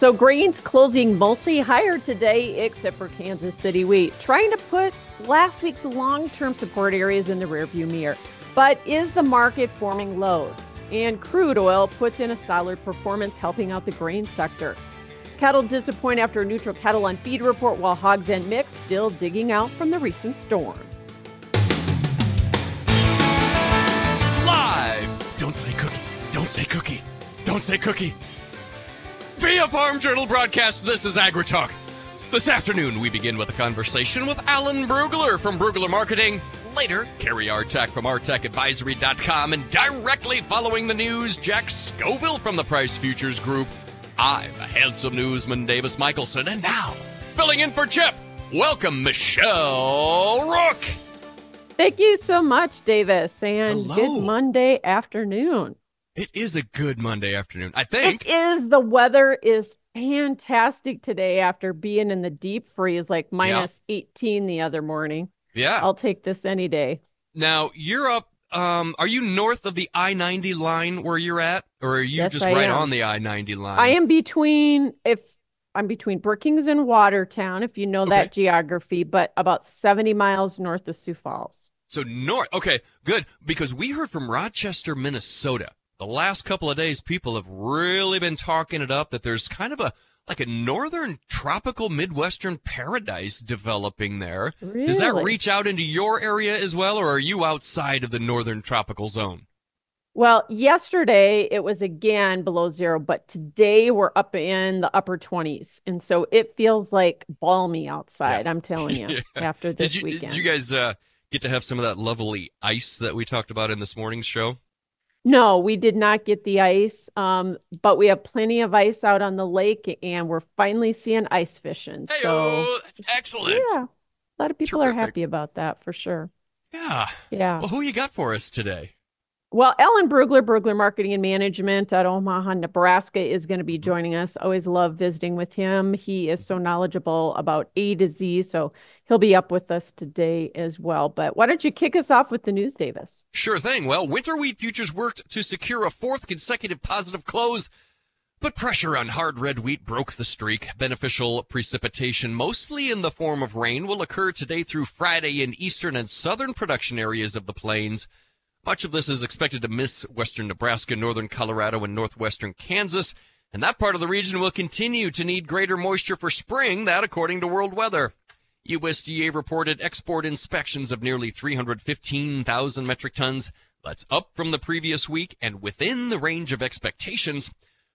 So grains closing mostly higher today, except for Kansas City wheat, trying to put last week's long-term support areas in the rearview mirror. But is the market forming lows? And crude oil puts in a solid performance, helping out the grain sector. Cattle disappoint after a neutral cattle on feed report, while hogs and mix still digging out from the recent storms. Live! Don't say cookie. Don't say cookie. Don't say cookie. Via Farm Journal broadcast, this is AgriTalk. This afternoon, we begin with a conversation with Alan Brugler from Brugler Marketing. Later, Cary Artac from ArtacAdvisory.com. And directly following the news, Jack Scoville from the Price Futures Group. I'm a handsome newsman, Davis Michelson. And now, filling in for Chip, welcome Michelle Rook. Thank you so much, Davis, and Hello. good Monday afternoon. It is a good Monday afternoon, I think. It is. The weather is fantastic today after being in the deep freeze, like minus 18 the other morning. Yeah. I'll take this any day. Now you're up. Um, are you north of the I ninety line where you're at, or are you Yes, just I right am. on the I ninety line? I am between if I'm between Brookings and Watertown, if you know that geography, but about 70 miles north of Sioux Falls. So north. Okay, good because we heard from Rochester, Minnesota. The last couple of days, people have really been talking it up that there's kind of a like a northern tropical midwestern paradise developing there. Really? Does that reach out into your area as well, or are you outside of the northern tropical zone? Well, yesterday it was again below zero, but today we're up in the upper 20s. And so it feels like balmy outside, I'm telling you, Yeah. after this Did you weekend. did you guys uh, get to have some of that lovely ice that we talked about in this morning's show? No, we did not get the ice, um, but we have plenty of ice out on the lake, and we're finally seeing ice fishing. Hey, So, that's excellent. yeah, a lot of people are happy about that for sure. Yeah. Yeah. Well, who you got for us today? Well, Alan Brugler, Brugler Marketing and Management at Omaha, Nebraska, is going to be mm-hmm. joining us. Always love visiting with him. He is so knowledgeable about A to Z, so he'll be up with us today as well. But why don't you kick us off with the news, Davis? Sure thing. Well, winter wheat futures worked to secure a fourth consecutive positive close, but pressure on hard red wheat broke the streak. Beneficial precipitation, mostly in the form of rain, will occur today through Friday in eastern and southern production areas of the plains. Much of this is expected to miss western Nebraska, northern Colorado, and northwestern Kansas, and that part of the region will continue to need greater moisture for spring, that according to World Weather. USDA reported export inspections of nearly 315,000 metric tons. That's up from the previous week and within the range of expectations.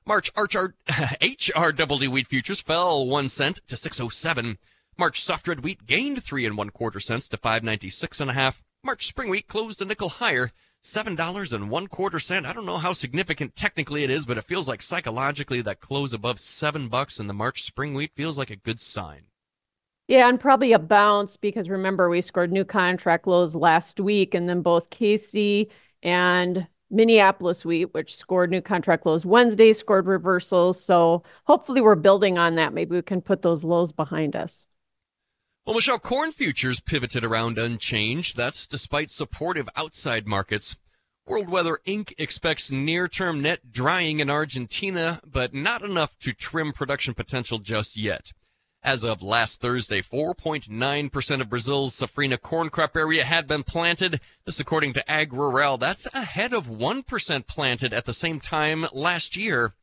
March HR, HRWD wheat futures fell one cent to 607. March soft red wheat gained three and one quarter cents to 596 and a half. March spring wheat closed a nickel higher, seven dollars and one quarter cent. I don't know how significant technically it is, but it feels like psychologically that close above seven bucks in the March spring wheat feels like a good sign. Yeah, and probably a bounce because remember, we scored new contract lows last week, and then both KC and Minneapolis wheat, which scored new contract lows Wednesday, scored reversals. So hopefully, we're building on that. Maybe we can put those lows behind us. Well, Michelle, corn futures pivoted around unchanged. That's despite supportive outside markets. World Weather Inc. expects near-term net drying in Argentina, but not enough to trim production potential just yet. As of last Thursday, 4.9% of Brazil's safrinha corn crop area had been planted. This according to AgRural. That's ahead of 1% planted at the same time last year.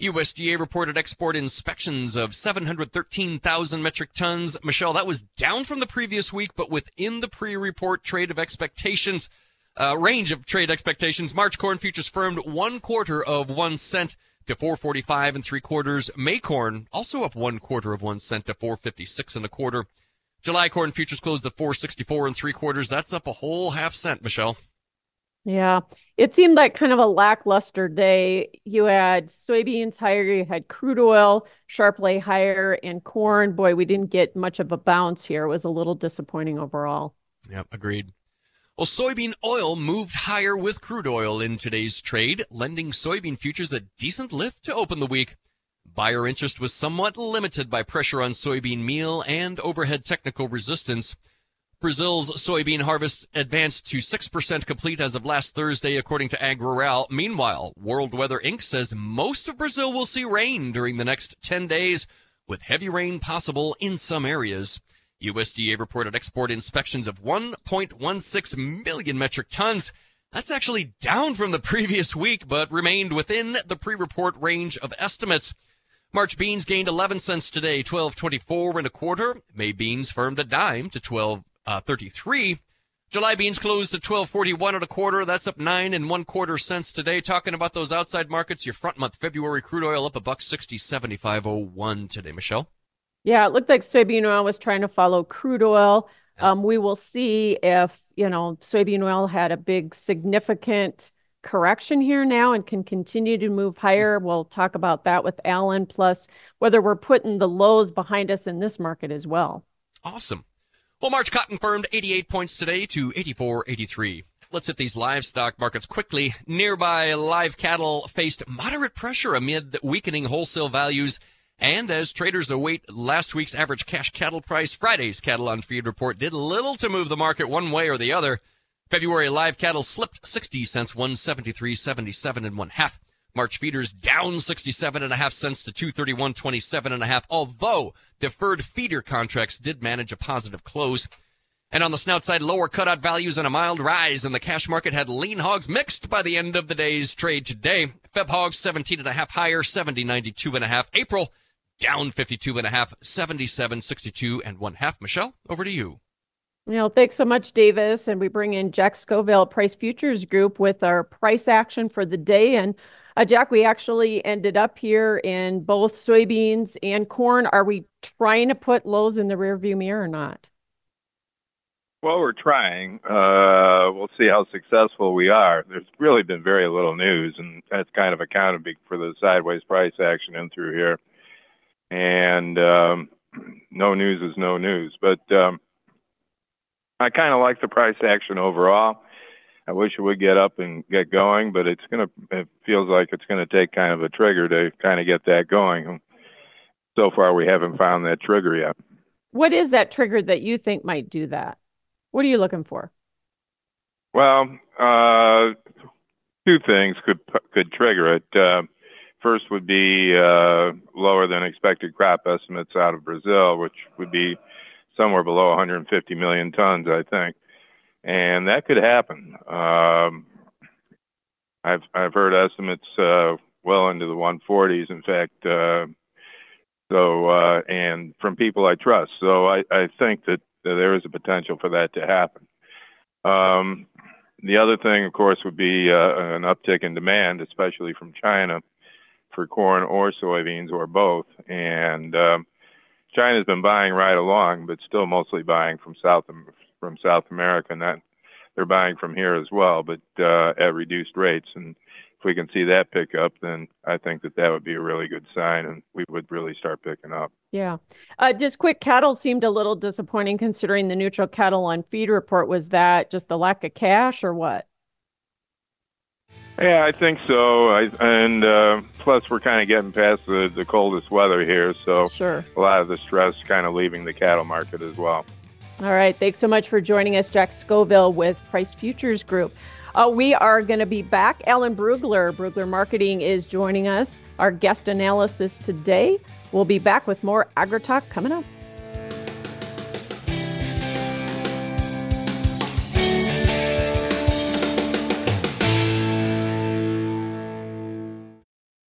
USDA reported export inspections of 713,000 metric tons. Michelle, that was down from the previous week, but within the pre-report trade of expectations, uh, range of trade expectations. March corn futures firmed one quarter of one cent to 445 and three quarters. May corn also up one quarter of one cent to 456 and a quarter. July corn futures closed at 464 and three quarters. That's up a whole half cent, Michelle. Yeah. It seemed like kind of a lackluster day. You had soybeans higher, you had crude oil sharply higher, and corn. Boy, we didn't get much of a bounce here. It was a little disappointing overall. Yep, agreed. Well, soybean oil moved higher with crude oil in today's trade, lending soybean futures a decent lift to open the week. Buyer interest was somewhat limited by pressure on soybean meal and overhead technical resistance. Brazil's soybean harvest advanced to 6% complete as of last Thursday, according to AgRural. Meanwhile, World Weather Inc. says most of Brazil will see rain during the next 10 days, with heavy rain possible in some areas. USDA reported export inspections of 1.16 million metric tons. That's actually down from the previous week, but remained within the pre-report range of estimates. March beans gained 11 cents today, 12.24 and a quarter. May beans firmed a dime to 12 uh, 33. July beans closed at 12.41 and a quarter. That's up nine and one quarter cents today. Talking about those outside markets, your front month February crude oil up a buck 60, 75.01 today. Michelle? Yeah, it looked like soybean oil was trying to follow crude oil. Um, we will see if, you know, soybean oil had a big significant correction here now and can continue to move higher. We'll talk about that with Alan, plus whether we're putting the lows behind us in this market as well. Awesome. Well, March cotton firmed 88 points today to 84.83. Let's hit these livestock markets quickly. Nearby live cattle faced moderate pressure amid weakening wholesale values. And as traders await last week's average cash cattle price, Friday's cattle on feed report did little to move the market one way or the other. February live cattle slipped 60 cents, 173.77 and one half. March feeders down 67 and a half cents to 231.27 and a half, although deferred feeder contracts did manage a positive close. And on the snout side, lower cutout values and a mild rise in the cash market had lean hogs mixed by the end of the day's trade today. Feb hogs 17 and a half higher, 70, 92 and a half. April down 52 and a half, 77, 62 and one half. Michelle, over to you. Well, thanks so much, Davis. And we bring in Jack Scoville, Price Futures Group, with our price action for the day. And Jack, we actually ended up here in both soybeans and corn. Are we trying to put lows in the rearview mirror or not? Well, we're trying. Uh, we'll see how successful we are. There's really been very little news, and that's kind of accounted for the sideways price action in through here. And um, no news is no news. But um, I kind of like the price action overall. I wish it would get up and get going, but it's gonna. It feels like it's gonna take kind of a trigger to kind of get that going. So far, we haven't found that trigger yet. What is that trigger that you think might do that? What are you looking for? Well, uh, two things could could trigger it. Uh, first would be uh, lower than expected crop estimates out of Brazil, which would be somewhere below 150 million tons, I think and that could happen. Um, I've I've heard estimates uh, well into the 140s. In fact, uh, so uh, and from people I trust. So I, I think that, there is a potential for that to happen. Um, the other thing, of course, would be uh, an uptick in demand, especially from China, for corn or soybeans or both. And um, China's been buying right along, but still mostly buying from South from South America, and that they're buying from here as well, but uh, at reduced rates. And if we can see that pick up, then I think that that would be a really good sign, and we would really start picking up. Yeah. Uh, just quick, cattle seemed a little disappointing considering the neutral cattle on feed report. Was that just the lack of cash, or what? Yeah, I think so. I, and uh, plus, we're kind of getting past the, the coldest weather here, so sure. a lot of the stress kind of leaving the cattle market as well. All right. Thanks so much for joining us, Jack Scoville with Price Futures Group. Uh, we are going to be back. Alan Brugler, Brugler Marketing, is joining us. Our guest analysis today. We'll be back with more AgriTalk coming up.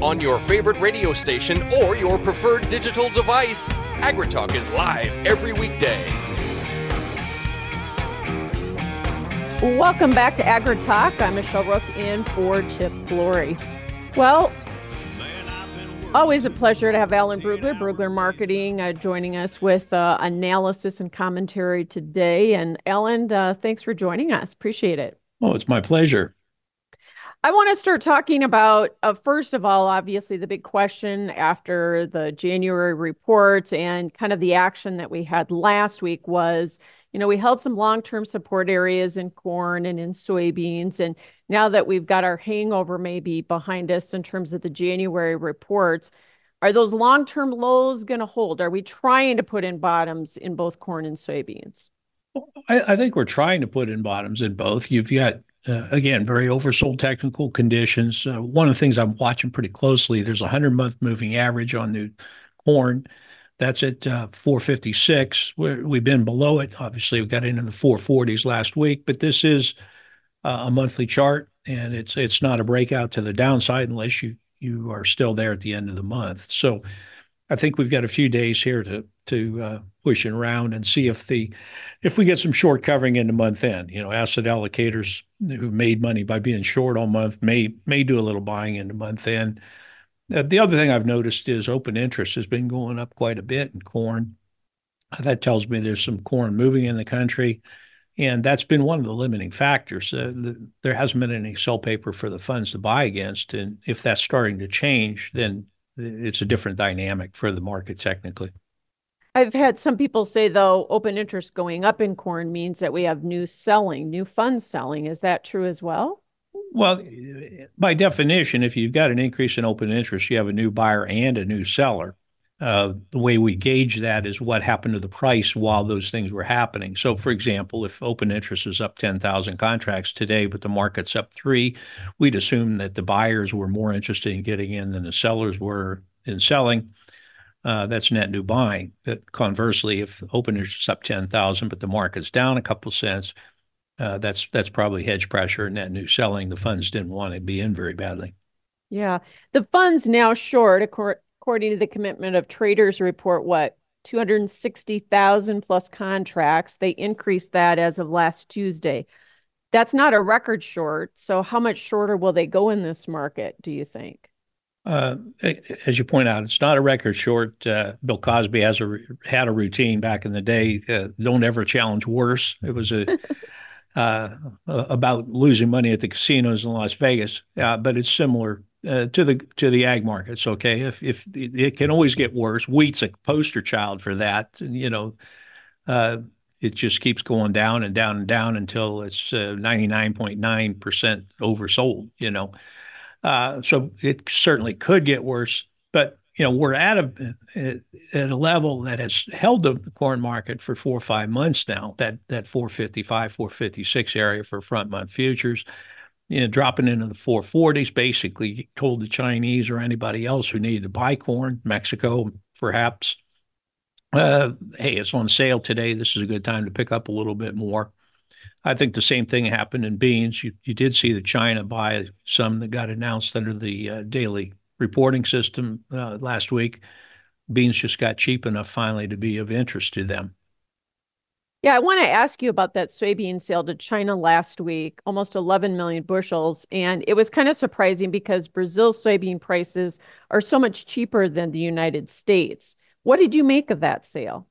On your favorite radio station or your preferred digital device. AgriTalk is live every weekday. Welcome back to AgriTalk. I'm Michelle Rook in for Chip Flory. Well, always a pleasure to have Alan Brugler, Brugler Marketing, uh, joining us with uh, analysis and commentary today. And Alan, uh, thanks for joining us. Appreciate it. Oh, it's my pleasure. I want to start talking about, uh, first of all, obviously, the big question after the January report and kind of the action that we had last week was you know, we held some long term support areas in corn and in soybeans. And now that we've got our hangover maybe behind us in terms of the January reports, are those long term lows going to hold? Are we trying to put in bottoms in both corn and soybeans? I, I think we're trying to put in bottoms in both. You've got uh, again, very oversold technical conditions. Uh, one of the things I'm watching pretty closely, there's a 100 month moving average on the corn. That's at uh, 456. we have been below it. Obviously, we got into the 440s last week, but this is uh, a monthly chart, and it's it's not a breakout to the downside unless you you are still there at the end of the month. So, I think we've got a few days here to to uh, pushing around and see if the if we get some short covering into month end. You know, asset allocators who've made money by being short all month may may do a little buying into month end. Uh, the other thing I've noticed is open interest has been going up quite a bit in corn. That tells me there's some corn moving in the country. And that's been one of the limiting factors. Uh, the, there hasn't been any sell paper for the funds to buy against. And if that's starting to change, then it's a different dynamic for the market technically. I've had some people say, though, open interest going up in corn means that we have new selling, new funds selling. Is that true as well? Well, by definition, if you've got an increase in open interest, you have a new buyer and a new seller. Uh, the way we gauge that is what happened to the price while those things were happening. So, for example, if open interest is up 10,000 contracts today, but the market's up three, we'd assume that the buyers were more interested in getting in than the sellers were in selling uh, that's net new buying. But conversely, if open interest is up 10,000, but the market's down a couple cents, uh, that's that's probably hedge pressure and net new selling. The funds didn't want to be in very badly. Yeah, the funds now short, according to the commitment of traders report, what 260,000 plus contracts. They increased that as of last Tuesday. That's not a record short. So, how much shorter will they go in this market? Do you think? Uh, as you point out, it's not a record short. Uh, Bill Cosby has a had a routine back in the day. Uh, don't ever challenge worse. It was a uh, about losing money at the casinos in Las Vegas, but it's similar uh, to the to the ag markets. Okay, if if it can always get worse, wheat's a poster child for that. You know, uh, it just keeps going down and down and down until it's ninety nine point nine percent oversold. You know. Uh, so it certainly could get worse, but you know we're at a at a level that has held the corn market for four or five months now. That that 455, 456 area for front month futures, you know, dropping into the 440s. Basically, told the Chinese or anybody else who needed to buy corn, Mexico perhaps, uh, hey, it's on sale today. This is a good time to pick up a little bit more. I think the same thing happened in beans. You, you did see the China buy some that got announced under the uh, daily reporting system uh, last week. Beans just got cheap enough finally to be of interest to them. Yeah, I want to ask you about that soybean sale to China last week, almost 11 million bushels. And it was kind of surprising because Brazil's soybean prices are so much cheaper than the United States. What did you make of that sale?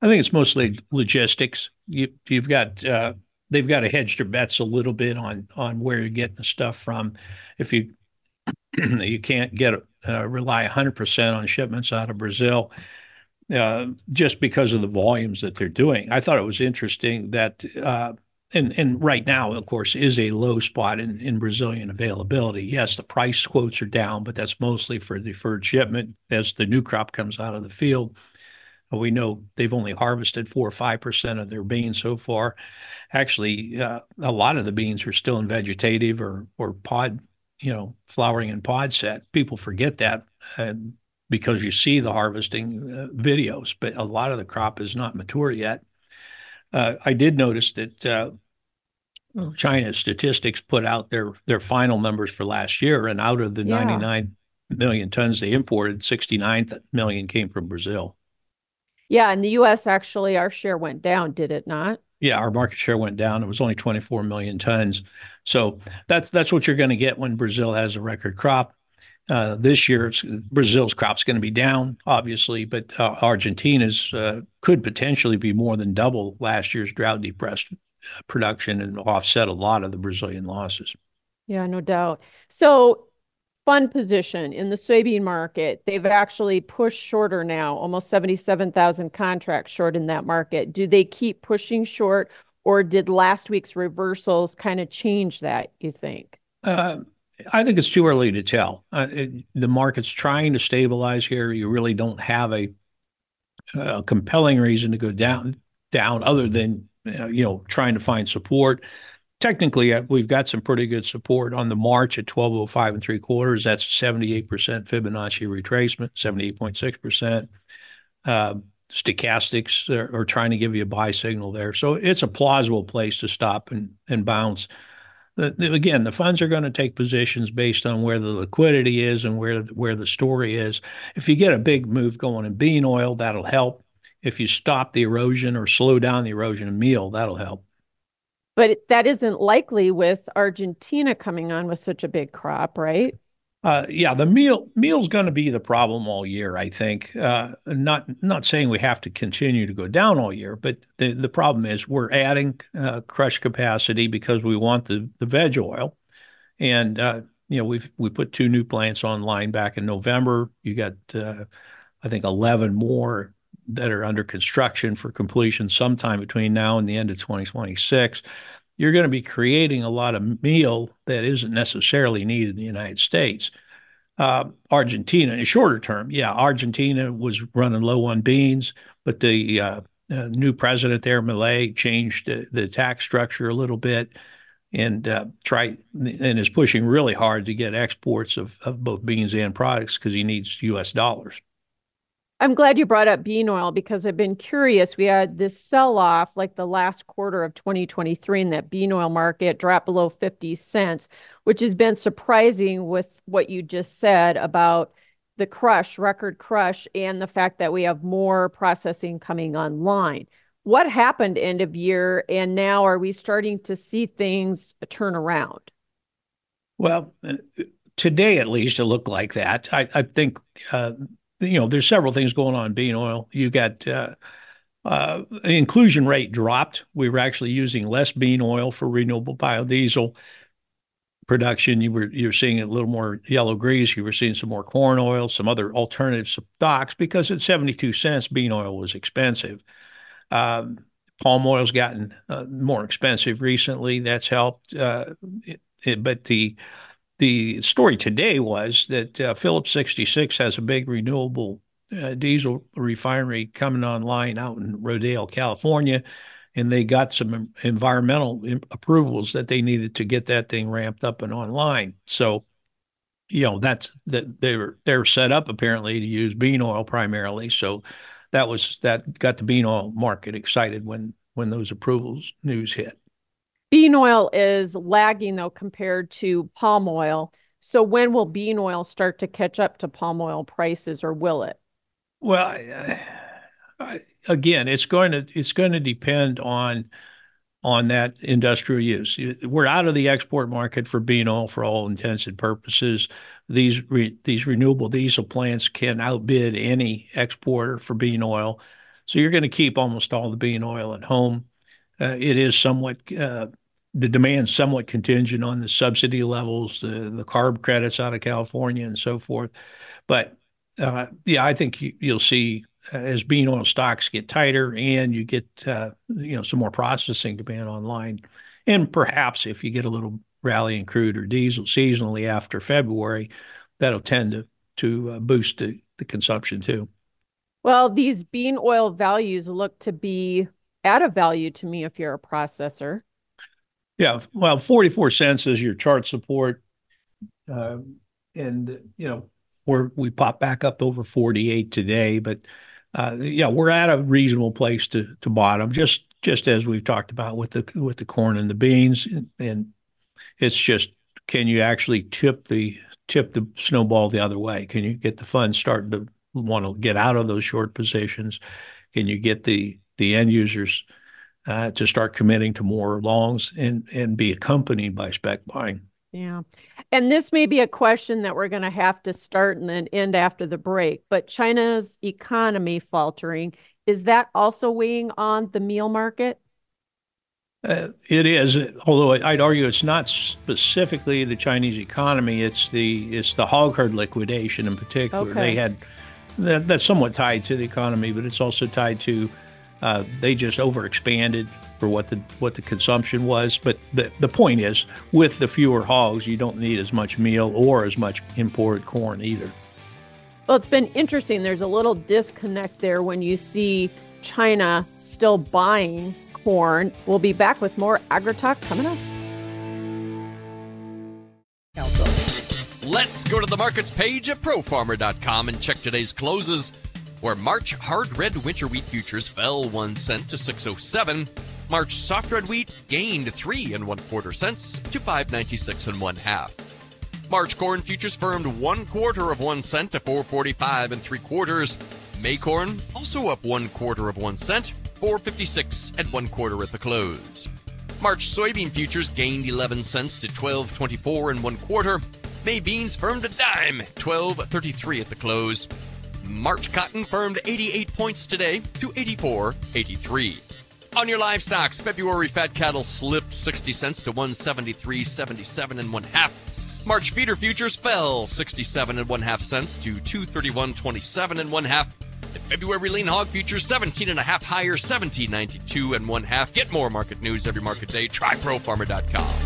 I think it's mostly logistics. You, have got uh, they've got to hedge their bets a little bit on on where you're getting the stuff from. If you you can't get uh, rely 100% on shipments out of Brazil, uh, just because of the volumes that they're doing. I thought it was interesting that, uh, and and right now, of course, is a low spot in, in Brazilian availability. Yes, the price quotes are down, but that's mostly for deferred shipment as the new crop comes out of the field. We know they've only harvested four or five percent of their beans so far. Actually, uh, a lot of the beans are still in vegetative or or pod, you know, flowering and pod set. People forget that, and because you see the harvesting uh, videos, but a lot of the crop is not mature yet. Uh, I did notice that uh, China's statistics put out their their final numbers for last year, and out of the yeah. 99 million tons they imported, 69 million came from Brazil. Yeah, in the U.S., actually, our share went down, did it not? Yeah, our market share went down. It was only 24 million tons. So that's that's what you're going to get when Brazil has a record crop. Uh, this year, Brazil's crop's going to be down, obviously, but uh, Argentina's uh, could potentially be more than double last year's drought depressed uh, production and offset a lot of the Brazilian losses. Yeah, no doubt. So, fund position in the soybean market, they've actually pushed shorter now, almost 77,000 contracts short in that market. Do they keep pushing short, or did last week's reversals kind of change that, you think? I think it's too early to tell. Uh, it, the market's trying to stabilize here. You really don't have a, a compelling reason to go down down other than uh, you know trying to find support. Technically, uh, we've got some pretty good support on the March at 1205 and three quarters. That's 78% Fibonacci retracement, 78.6%. Uh, stochastics are, are, trying to give you a buy signal there. So it's a plausible place to stop and, and bounce the, again, the funds are going to take positions based on where the liquidity is and where where the story is. If you get a big move going in bean oil, that'll help. If you stop the erosion or slow down the erosion of meal, that'll help. But that isn't likely with Argentina coming on with such a big crop, right? Uh, yeah, the meal meal's going to be the problem all year. I think. Uh, not not saying we have to continue to go down all year, but the the problem is we're adding uh, crush capacity because we want the the veg oil, and uh, you know we've we put two new plants online back in November. You got uh, I think eleven more that are under construction for completion sometime between now and the end of 2026 you're going to be creating a lot of meal that isn't necessarily needed in the United States. Uh, Argentina, in shorter term, yeah, Argentina was running low on beans, but the uh, uh, new president there, Milei, changed the, the, tax structure a little bit and uh, try and is pushing really hard to get exports of, of both beans and products because he needs U.S. dollars. I'm glad you brought up bean oil because I've been curious. We had this sell off like the last quarter of 2023 in that bean oil market dropped below 50 cents, which has been surprising with what you just said about the crush, record crush, and the fact that we have more processing coming online. What happened end of year? And now are we starting to see things turn around? Well, uh, today at least it looked like that. I, I think uh, you know, there's several things going on bean oil. You got uh, uh, the inclusion rate dropped. We were actually using less bean oil for renewable biodiesel production. You were you're seeing a little more yellow grease. You were seeing some more corn oil, some other alternative stocks because at 72 cents, bean oil was expensive. Um, palm oil's gotten uh, more expensive recently. That's helped. Uh, it, it, but the the story today was that uh, Phillips 66 has a big renewable uh, diesel refinery coming online out in Rodeo, California, and they got some environmental approvals that they needed to get that thing ramped up and online. So, you know, that's that they're they're set up apparently to use bean oil primarily. So that was that got the bean oil market excited when when those approvals news hit. Bean oil is lagging though compared to palm oil. So when will bean oil start to catch up to palm oil prices, or will it? Well, I, I, again, it's going to it's going to depend on on that industrial use. We're out of the export market for bean oil for all intents and purposes. these re, these renewable diesel plants can outbid any exporter for bean oil. So you're going to keep almost all the bean oil at home. Uh, it is somewhat uh, the demand somewhat contingent on the subsidy levels, the the carb credits out of California, and so forth. But uh, yeah, I think you, will see uh, as bean oil stocks get tighter and you get uh, you know some more processing demand online, and perhaps if you get a little rally in crude or diesel seasonally after February, that'll tend to to boost the, the consumption too. Well, these bean oil values look to be at a value to me if you're a processor. Yeah, well, 44 cents is your chart support. Uh, and, you know, we're, we pop back up over 48 today, but uh, yeah, we're at a reasonable place to to bottom, just just as we've talked about with the with the corn and the beans, and, and it's just can you actually tip the tip the snowball the other way? Can you get the funds starting to want to get out of those short positions? Can you get the the end users uh, to start committing to more longs and and be accompanied by spec buying? Yeah. And this may be a question that we're going to have to start and then end after the break, but China's economy faltering, is that also weighing on the meal market? Uh, it is, although I'd argue it's not specifically the Chinese economy. It's the it's the hog herd liquidation in particular. Okay. They had that, that's somewhat tied to the economy, but it's also tied to uh, they just overexpanded for what the what the consumption was. But the the point is, with the fewer hogs, you don't need as much meal or as much imported corn either. Well, it's been interesting. There's a little disconnect there when you see China still buying corn. We'll be back with more AgriTalk coming up. Let's go to the markets page at profarmer.com and check today's closes, where March hard red winter wheat futures fell one cent to 607. March soft red wheat gained three and one quarter cents to 596 and one half. March corn futures firmed one quarter of one cent to 445 and three quarters. May corn also up one quarter of one cent 456 and one quarter at the close. March soybean futures gained 11 cents to 12.24 and one quarter. May beans firmed a dime, 12.33 at the close. March cotton firmed 88 points today to 84.83. On your livestocks, February fat cattle slipped 60 cents to 173.77 and one half. March feeder futures fell 67 and one half cents to 231.27 and one half. February lean hog futures 17 and a half higher, 1792 and one half. Get more market news every market day. Try profarmer.com.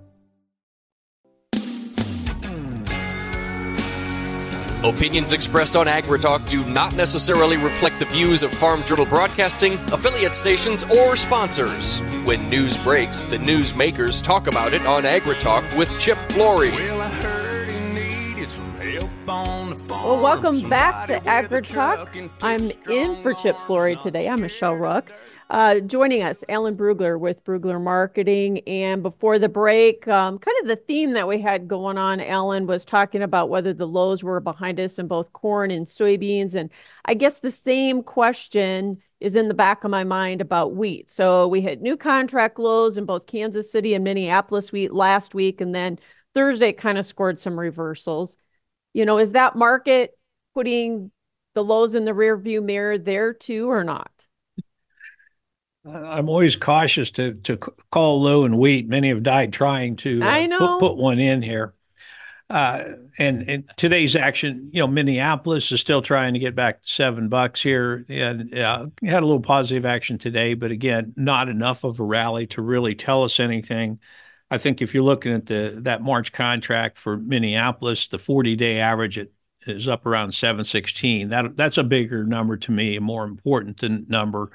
Opinions expressed on AgriTalk do not necessarily reflect the views of Farm Journal Broadcasting, affiliate stations, or sponsors. When news breaks, the news makers talk about it on AgriTalk with Chip Flory. Well, welcome back to AgriTalk. I'm in for Chip Flory today. I'm Michelle Rook. Uh, joining us, Alan Brugler with Brugler Marketing. And before the break, um, kind of the theme that we had going on, Alan was talking about whether the lows were behind us in both corn and soybeans. And I guess the same question is in the back of my mind about wheat. So we had new contract lows in both Kansas City and Minneapolis wheat last week. And then Thursday kind of scored some reversals. You know, is that market putting the lows in the rear view mirror there too or not? I'm always cautious to to call low and wheat. Many have died trying to uh, put, put, one in here. uh, and, and today's action, you know, Minneapolis is still trying to get back to seven bucks here, and uh, had a little positive action today, but again, not enough of a rally to really tell us anything. I think if you're looking at the that March contract for Minneapolis, the 40 day average it is up around 716. That that's a bigger number to me, a more important than number.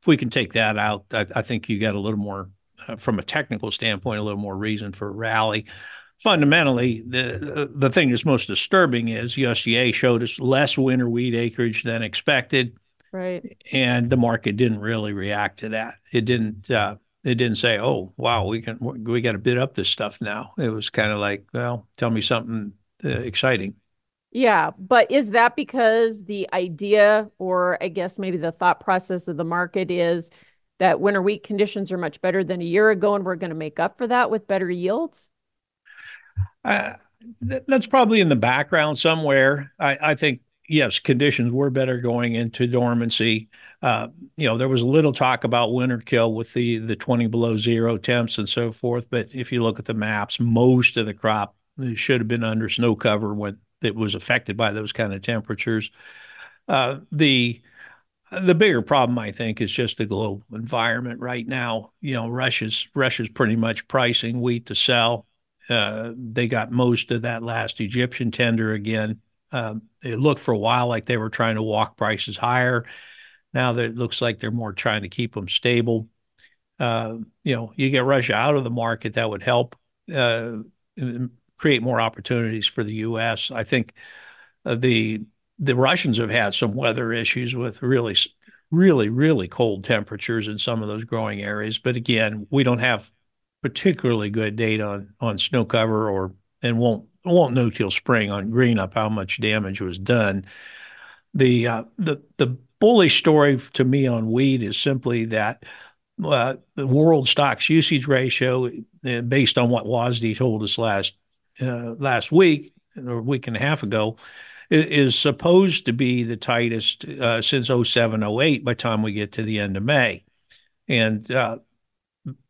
If we can take that out, I, I think you got a little more, uh, from a technical standpoint, a little more reason for a rally fundamentally, the the thing that's most disturbing is USDA showed us less winter wheat acreage than expected, right? And the market didn't really react to that. It didn't. Uh, it didn't say, "Oh, wow, we can we got to bid up this stuff now." It was kind of like, "Well, tell me something uh, exciting." Yeah, but is that because the idea, or I guess maybe the thought process of the market is that winter wheat conditions are much better than a year ago, and we're going to make up for that with better yields? Uh, th- that's probably in the background somewhere. I, I, think yes, conditions were better going into dormancy. Uh, you know, there was a little talk about winter kill with the the twenty below zero temps and so forth. But if you look at the maps, most of the crop should have been under snow cover when it was affected by those kind of temperatures. Uh, the the bigger problem, I think, is just the global environment right now. You know, Russia's Russia's pretty much pricing wheat to sell. Uh, they got most of that last Egyptian tender again. Um, it looked for a while like they were trying to walk prices higher. Now that it looks like they're more trying to keep them stable. Uh, you know, you get Russia out of the market, that would help uh, create more opportunities for the U.S. I think uh, the the Russians have had some weather issues with really, really, really cold temperatures in some of those growing areas. But again, we don't have particularly good data on on snow cover or and won't won't know till spring on green up how much damage was done. The uh, the the bullish story to me on wheat is simply that uh, the world stocks usage ratio, uh, based on what WASDE told us last uh, last week or a week and a half ago, is supposed to be the tightest uh, since 07, 08 by the time we get to the end of May. And uh,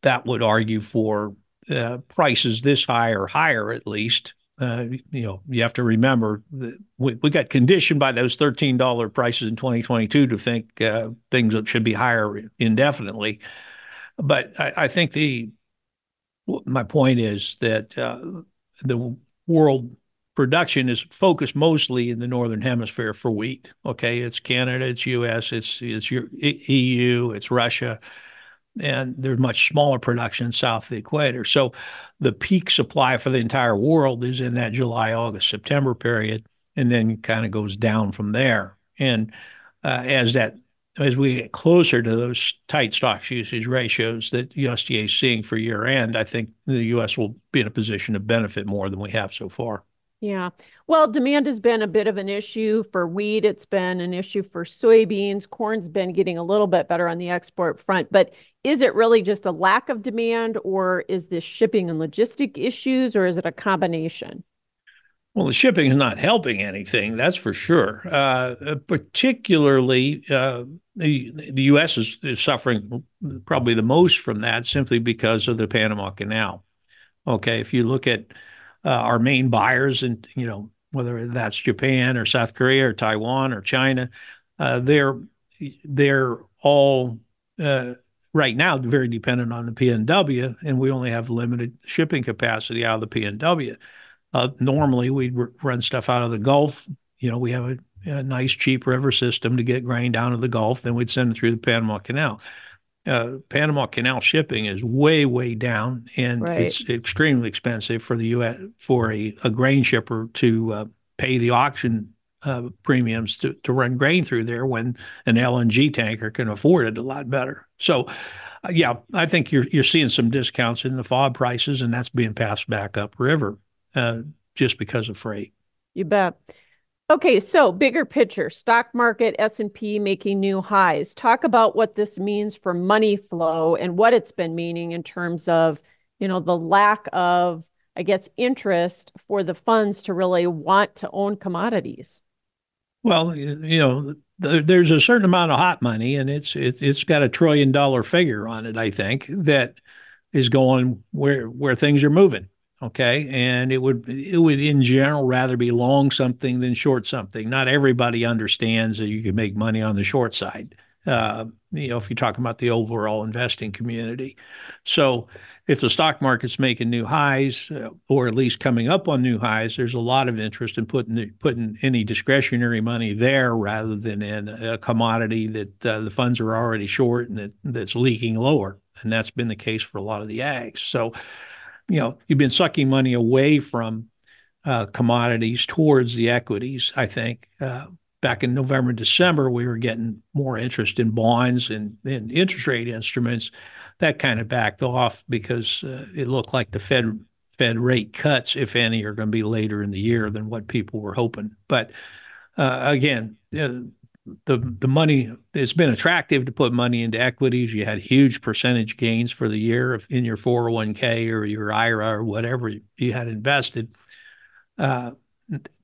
that would argue for uh, prices this high or higher at least. Uh, you know, you have to remember that we, we got conditioned by those thirteen dollar prices in 2022 to think uh, things should be higher indefinitely. But I, I, think the my point is that uh, the world production is focused mostly in the northern hemisphere for wheat. Okay, it's Canada, it's U.S., it's it's EU, it's Russia and there's much smaller production south of the equator. So the peak supply for the entire world is in that July, August, September period, and then kind of goes down from there. And uh, as that as we get closer to those tight stocks usage ratios that USDA is seeing for year end, I think the U.S. will be in a position to benefit more than we have so far. Yeah. Well, demand has been a bit of an issue for wheat. It's been an issue for soybeans. Corn's been getting a little bit better on the export front. But is it really just a lack of demand, or is this shipping and logistic issues, or is it a combination? Well, the shipping is not helping anything, that's for sure. Uh, particularly, uh, the, the U.S. Is, is suffering probably the most from that simply because of the Panama Canal. Okay, if you look at uh, our main buyers, and you know whether that's Japan or South Korea or Taiwan or China, uh, they're they're all uh, right now very dependent on the PNW, and we only have limited shipping capacity out of the PNW. Uh, normally, we'd r- run stuff out of the Gulf. You know, we have a, a, nice, cheap river system to get grain down to the Gulf. Then we'd send it through the Panama Canal uh, Panama Canal shipping is way, way down, and right. it's extremely expensive for the U.S. for a, a grain shipper to uh, pay the auction uh, premiums to, to run grain through there when an LNG tanker can afford it a lot better. So, uh, yeah, I think you're you're seeing some discounts in the FOB prices, and that's being passed back upriver uh, just because of freight. You bet. Okay, so bigger picture, stock market, S&P making new highs. Talk about what this means for money flow and what it's been meaning in terms of, you know, the lack of, I guess, interest for the funds to really want to own commodities. Well, you know, there's a certain amount of hot money and it's it, it's got a trillion dollar figure on it, I think, that is going where where things are moving. Okay, and it would it would in general rather be long something than short something. Not everybody understands that you can make money on the short side. Uh, you know, if you're talking about the overall investing community. So, if the stock market's making new highs, uh, or at least coming up on new highs, there's a lot of interest in putting the, putting any discretionary money there rather than in a commodity that uh, the funds are already short and that that's leaking lower. And that's been the case for a lot of the ags. So, you know, you've been sucking money away from uh, commodities towards the equities. I think uh, back in November, December, we were getting more interest in bonds and, and interest rate instruments. That kind of backed off because uh, it looked like the Fed Fed rate cuts, if any, are going to be later in the year than what people were hoping. But uh, again, uh, the the money it's been attractive to put money into equities. You had huge percentage gains for the year in your 401k or your IRA or whatever you had invested. Uh,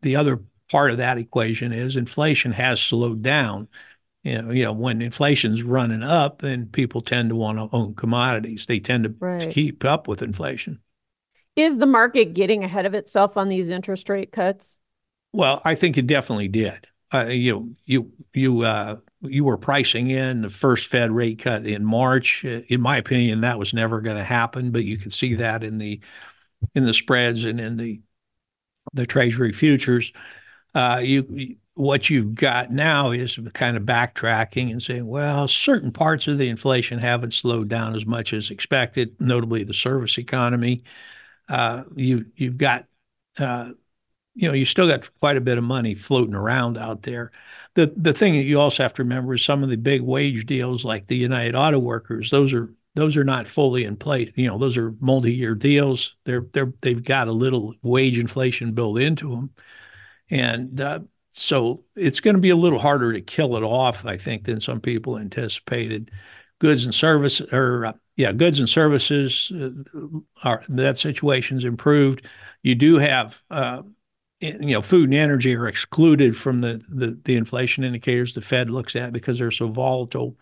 the other part of that equation is inflation has slowed down. You know, you know, when inflation's running up, then people tend to want to own commodities. They tend to, right. to keep up with inflation. Is the market getting ahead of itself on these interest rate cuts? Well, I think it definitely did. Uh, you you you uh, you were pricing in the first Fed rate cut in March. In my opinion, that was never going to happen, but you could see that in the in the spreads and in the the Treasury futures uh, you what you've got now is kind of backtracking and saying, well, certain parts of the inflation haven't slowed down as much as expected, notably the service economy. Uh, you you've got uh, you know you still got quite a bit of money floating around out there. The the thing that you also have to remember is some of the big wage deals like the United Auto Workers. Those are those are not fully in place. You know, those are multi-year deals. They're they're they've got a little wage inflation built into them. And uh, so it's going to be a little harder to kill it off, I think, than some people anticipated. Goods and service, or uh, yeah, goods and services, uh, are that situation's improved. You do have, uh, you know, food and energy are excluded from the, the the inflation indicators the Fed looks at because they're so volatile.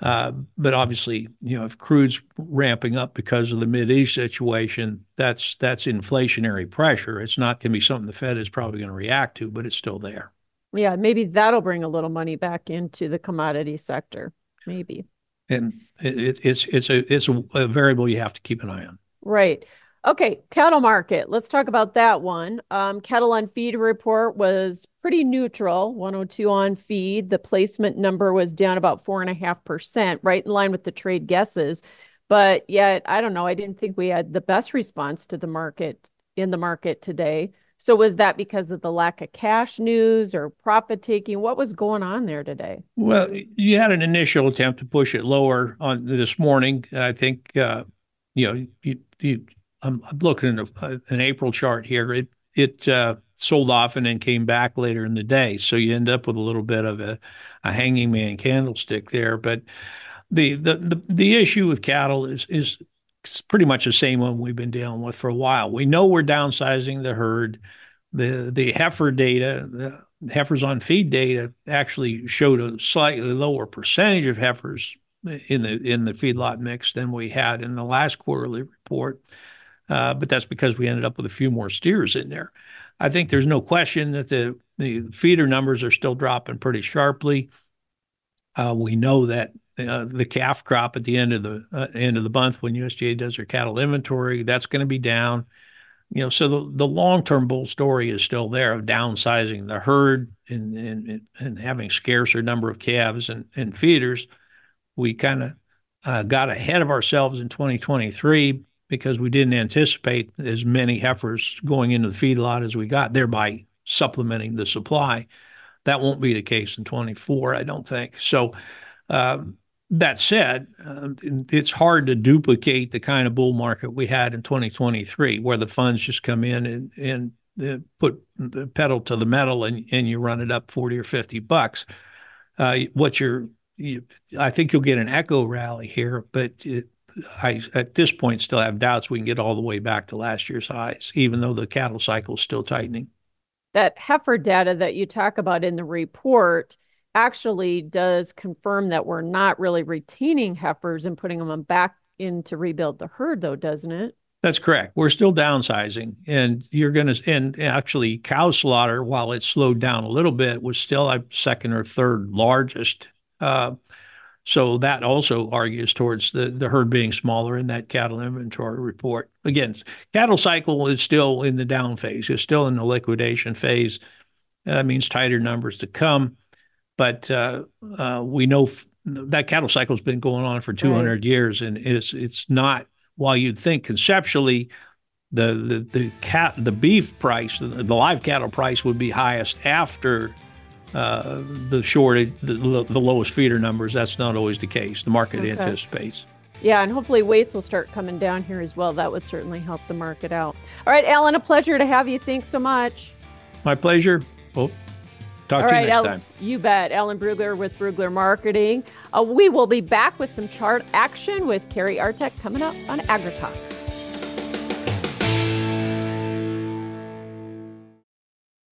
Uh, but obviously, you know, if crude's ramping up because of the Mid East situation, that's that's inflationary pressure. It's not going to be something the Fed is probably going to react to, but it's still there. Yeah, maybe that'll bring a little money back into the commodity sector. Maybe. And it, it's it's a it's a, a variable you have to keep an eye on. Right. Okay, cattle market. Let's talk about that one. Um, cattle on feed report was pretty neutral, 102 on feed. The placement number was down about four and a half percent, right in line with the trade guesses. But yet, I don't know. I didn't think we had the best response to the market in the market today. So was that because of the lack of cash news or profit taking? What was going on there today? Well, you had an initial attempt to push it lower on this morning. I think uh, you know you, you I'm, looking at a, an April chart here. It it uh, sold off and then came back later in the day, so you end up with a little bit of a, a hanging man candlestick there. But the, the the the issue with cattle is is pretty much the same one we've been dealing with for a while. We know we're downsizing the herd. The the heifer data, the heifers on feed data actually showed a slightly lower percentage of heifers in the in the feedlot mix than we had in the last quarterly report. Uh, but that's because we ended up with a few more steers in there. I think there's no question that the the feeder numbers are still dropping pretty sharply. Uh, we know that uh, the calf crop at the end of the uh, end of the month when USDA does their cattle inventory, that's going to be down. You know, so the, the long term bull story is still there of downsizing the herd and and, and having scarcer number of calves and, and feeders. We kind of uh, got ahead of ourselves in 2023 because we didn't anticipate as many heifers going into the feedlot as we got, thereby supplementing the supply. That won't be the case in 24, I don't think. So, uh, that said, uh, it's hard to duplicate the kind of bull market we had in 2023, where the funds just come in and, and uh, put the pedal to the metal and, and you run it up 40 or 50 bucks. Uh, what you're, you, I think you'll get an echo rally here, but it, I at this point still have doubts we can get all the way back to last year's highs, even though the cattle cycle is still tightening. That heifer data that you talk about in the report actually does confirm that we're not really retaining heifers and putting them back in to rebuild the herd, though, doesn't it? That's correct. We're still downsizing, and you're going to, and actually, cow slaughter, while it slowed down a little bit, was still a second or third largest. Uh, so that also argues towards the, the herd being smaller in that cattle inventory report. Again, cattle cycle is still in the down phase. It's still in the liquidation phase. That means tighter numbers to come. But uh, uh, we know f- that cattle cycle has been going on for 200 right. years, and it's it's not while you'd think conceptually the the the cat the beef price the, the live cattle price would be highest after uh, the shortage the, the, lowest feeder numbers that's not always the case the market okay. anticipates yeah and hopefully weights will start coming down here as well that would certainly help the market out all right alan a pleasure to have you thanks so much my pleasure oh Talk All to right, you next time. You bet. Alan Brugler with Brugler Marketing. Uh, we will be back with some chart action with Cary Artac coming up on AgriTalk.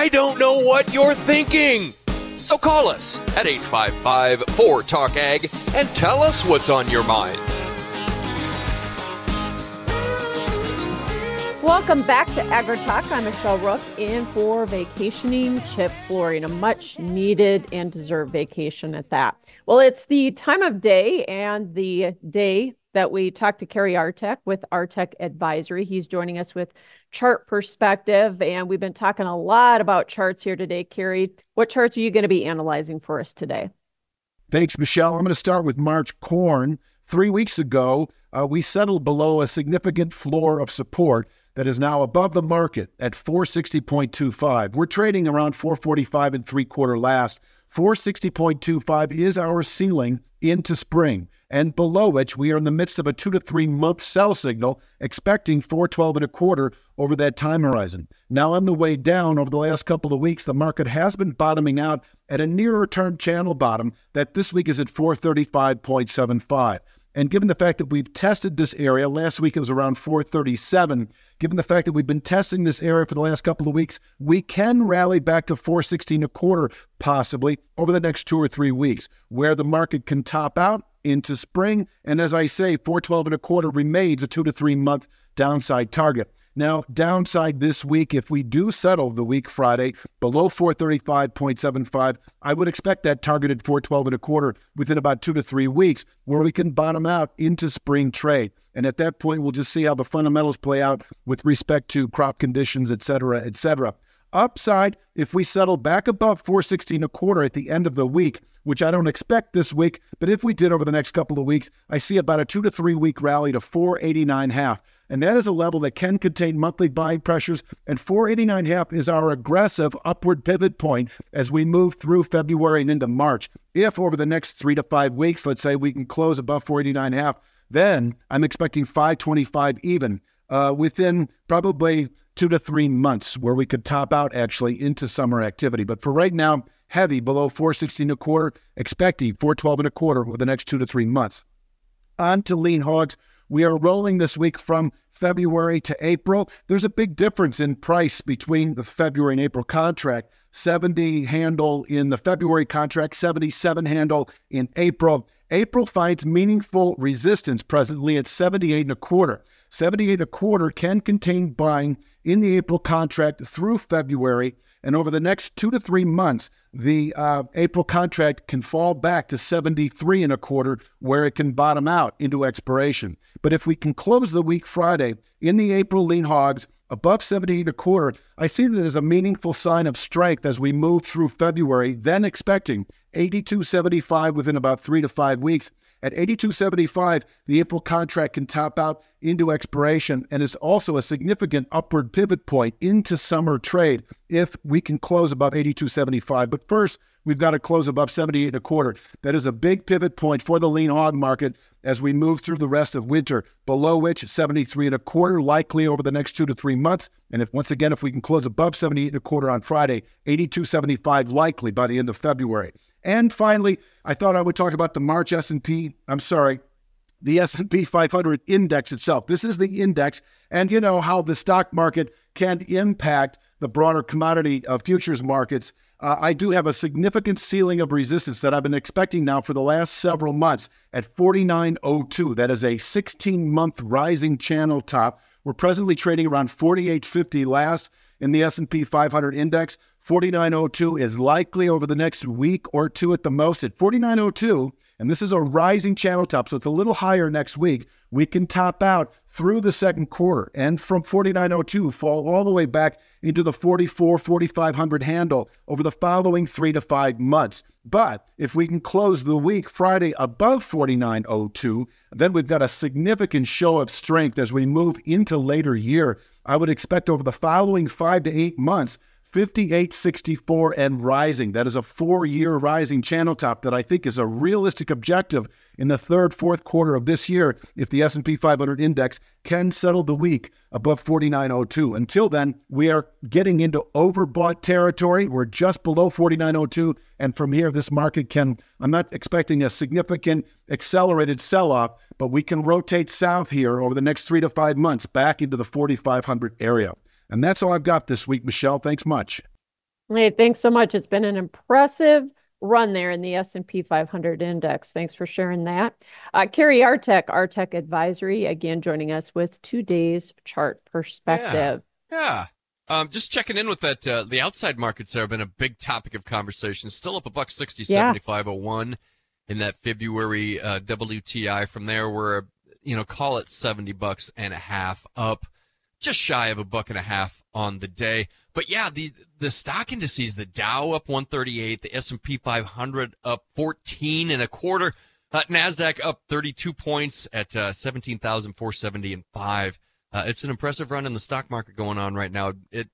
I don't know what you're thinking. So call us at 855 4 Talk Ag and tell us what's on your mind. Welcome back to AgriTalk. I'm Michelle Rook in for vacationing Chip Flory, a much needed and deserved vacation at that. Well, it's the time of day and the day that we talked to Cary Artac with Artac Advisory. He's joining us with chart perspective. And we've been talking a lot about charts here today. Cary, what charts are you going to be analyzing for us today? Thanks, Michelle. I'm going to start with March corn. Three weeks ago, uh, we settled below a significant floor of support that is now above the market at 460.25. We're trading around 445 and three quarter last. 460.25 is our ceiling into spring and below which we are in the midst of a two to three month sell signal, expecting 412 and a quarter over that time horizon. Now, on the way down over the last couple of weeks, the market has been bottoming out at a nearer term channel bottom that this week is at 435.75. And given the fact that we've tested this area, last week it was around 437. Given the fact that we've been testing this area for the last couple of weeks, we can rally back to 416 a quarter possibly over the next two or three weeks, where the market can top out into spring. And as I say, 412 and a quarter remains a two to three month downside target. Now, downside this week, if we do settle the week Friday below 435.75, I would expect that targeted 412 and a quarter within about two to three weeks, where we can bottom out into spring trade. And at that point, we'll just see how the fundamentals play out with respect to crop conditions, et cetera, et cetera. Upside, if we settle back above 416 a quarter at the end of the week, which I don't expect this week, but if we did over the next couple of weeks, I see about a two to three week rally to 489 half. And that is a level that can contain monthly buying pressures. And 489 half is our aggressive upward pivot point as we move through February and into March. If over the next three to five weeks, let's say we can close above 489 half, then I'm expecting 525 even uh, within probably two to three months where we could top out actually into summer activity. But for right now, heavy below 416 a quarter, expecting 412 and a quarter over the next two to three months. On to lean hogs. We are rolling this week from February to April. There's a big difference in price between the February and April contract. 70 handle in the February contract, 77 handle in April. April finds meaningful resistance presently at 78 and a quarter. 78 and a quarter can contain buying in the April contract through February. And over the next two to three months, the uh, April contract can fall back to 73 and a quarter, where it can bottom out into expiration. But if we can close the week Friday in the April lean hogs above 78 and a quarter, I see that as a meaningful sign of strength as we move through February, then expecting 82.75 within about three to five weeks. At 82.75, the April contract can top out into expiration and is also a significant upward pivot point into summer trade if we can close above 82.75. But first, we've got to close above 78 and a quarter. That is a big pivot point for the lean hog market as we move through the rest of winter, below which 73 and a quarter likely over the next two to three months. And if once again, if we can close above 78 and a quarter on Friday, 82.75 likely by the end of February. And finally, I thought I would talk about the March S&P, I'm sorry, the S&P 500 index itself. This is the index and you know how the stock market can impact the broader commodity uh, futures markets. Uh, I do have a significant ceiling of resistance that I've been expecting now for the last several months at 4902. That is a 16 month rising channel top. We're presently trading around 4850 last in the S&P 500 index. 4902 is likely over the next week or two at the most. At 4902, and this is a rising channel top, so it's a little higher next week, we can top out through the second quarter and from 4902 fall all the way back into the 44 4500 handle over the following 3 to 5 months. But if we can close the week Friday above 4902, then we've got a significant show of strength as we move into later year. I would expect over the following 5 to 8 months 5864 and rising. That is a four year rising channel top that I think is a realistic objective in the third, fourth quarter of this year if the S&P 500 index can settle the week above 4902. Until then, we are getting into overbought territory. We're just below 4902 and from here this market can I'm not expecting a significant accelerated sell-off, but we can rotate south here over the next 3 to 5 months back into the 4500 area. And that's all I've got this week, Michelle. Thanks much. Hey, thanks so much. It's been an impressive run there in the S&P 500 index. Thanks for sharing that. Uh, Cary Artac, Artek Advisory, again joining us with today's chart perspective. Yeah. yeah. Um, just checking in with that. Uh, the outside markets there have been a big topic of conversation. Still up a buck sixty seventy five oh one in that February uh, WTI. From there, we're you know call it seventy bucks and a half up just shy of a buck and a half on the day. But yeah, the the stock indices, the Dow up 138, the S&P 500 up 14 and a quarter, uh, Nasdaq up 32 points at uh, 17,470 and five. Uh, it's an impressive run in the stock market going on right now. It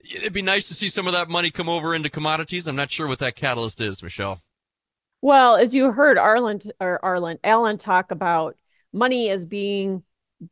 it'd be nice to see some of that money come over into commodities. I'm not sure what that catalyst is, Michelle. Well, as you heard Arlen or Arlen Alan talk about money as being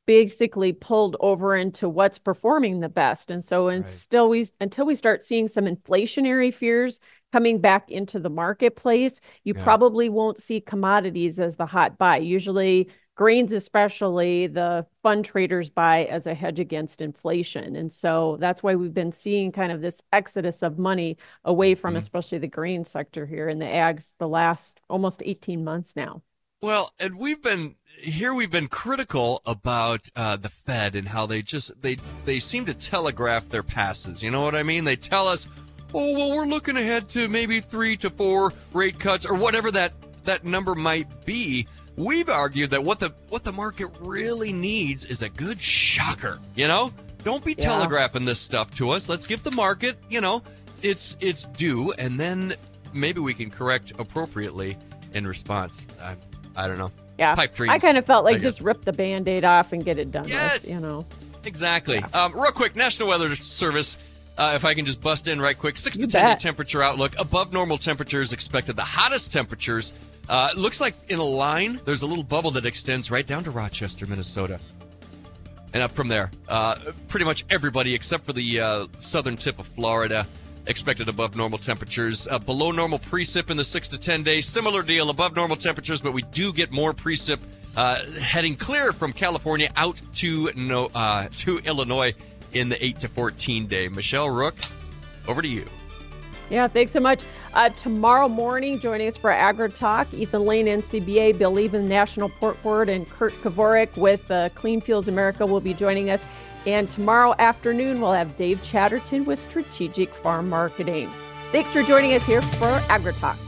basically pulled over into what's performing the best. And so until right. we until we start seeing some inflationary fears coming back into the marketplace, you yeah. probably won't see commodities as the hot buy. Usually grains especially the fund traders buy as a hedge against inflation and so that's why we've been seeing kind of this exodus of money away from mm-hmm. especially the grain sector here in the ags the last almost 18 months now well and we've been here we've been critical about uh, the Fed and how they just they they seem to telegraph their passes. You know what I mean? They tell us, "Oh, well, we're looking ahead to maybe 3 to 4 rate cuts or whatever that that number might be." We've argued that what the what the market really needs is a good shocker, you know? Don't be yeah. telegraphing this stuff to us. Let's give the market, you know, its its due and then maybe we can correct appropriately in response. I, I don't know. Yeah. Pipe dreams. I kind of felt like just rip the band aid off and get it done. Yes. With, you know. Exactly. Yeah. Um, real quick, National Weather Service. Uh, if I can just bust in right quick, six you to ten temperature outlook. Above normal temperatures expected. The hottest temperatures. Uh, looks like in a line, there's a little bubble that extends right down to Rochester, Minnesota, and up from there. Uh, pretty much everybody except for the uh, southern tip of Florida expected above normal temperatures. Uh, below normal precip in the 6 to 10 days. Similar deal, above normal temperatures, but we do get more precip uh, heading clear from California out to no uh, to Illinois in the 8 to 14 day. Michelle Rook, over to you. Yeah, thanks so much. Uh, tomorrow morning, joining us for AgriTalk, Ethan Lane, NCBA, Bill Even, National Pork Board, and Kurt Kavorik with uh, Clean Fields America will be joining us. And tomorrow afternoon, we'll have Dave Chatterton with Strategic Farm Marketing. Thanks for joining us here for AgriTalk.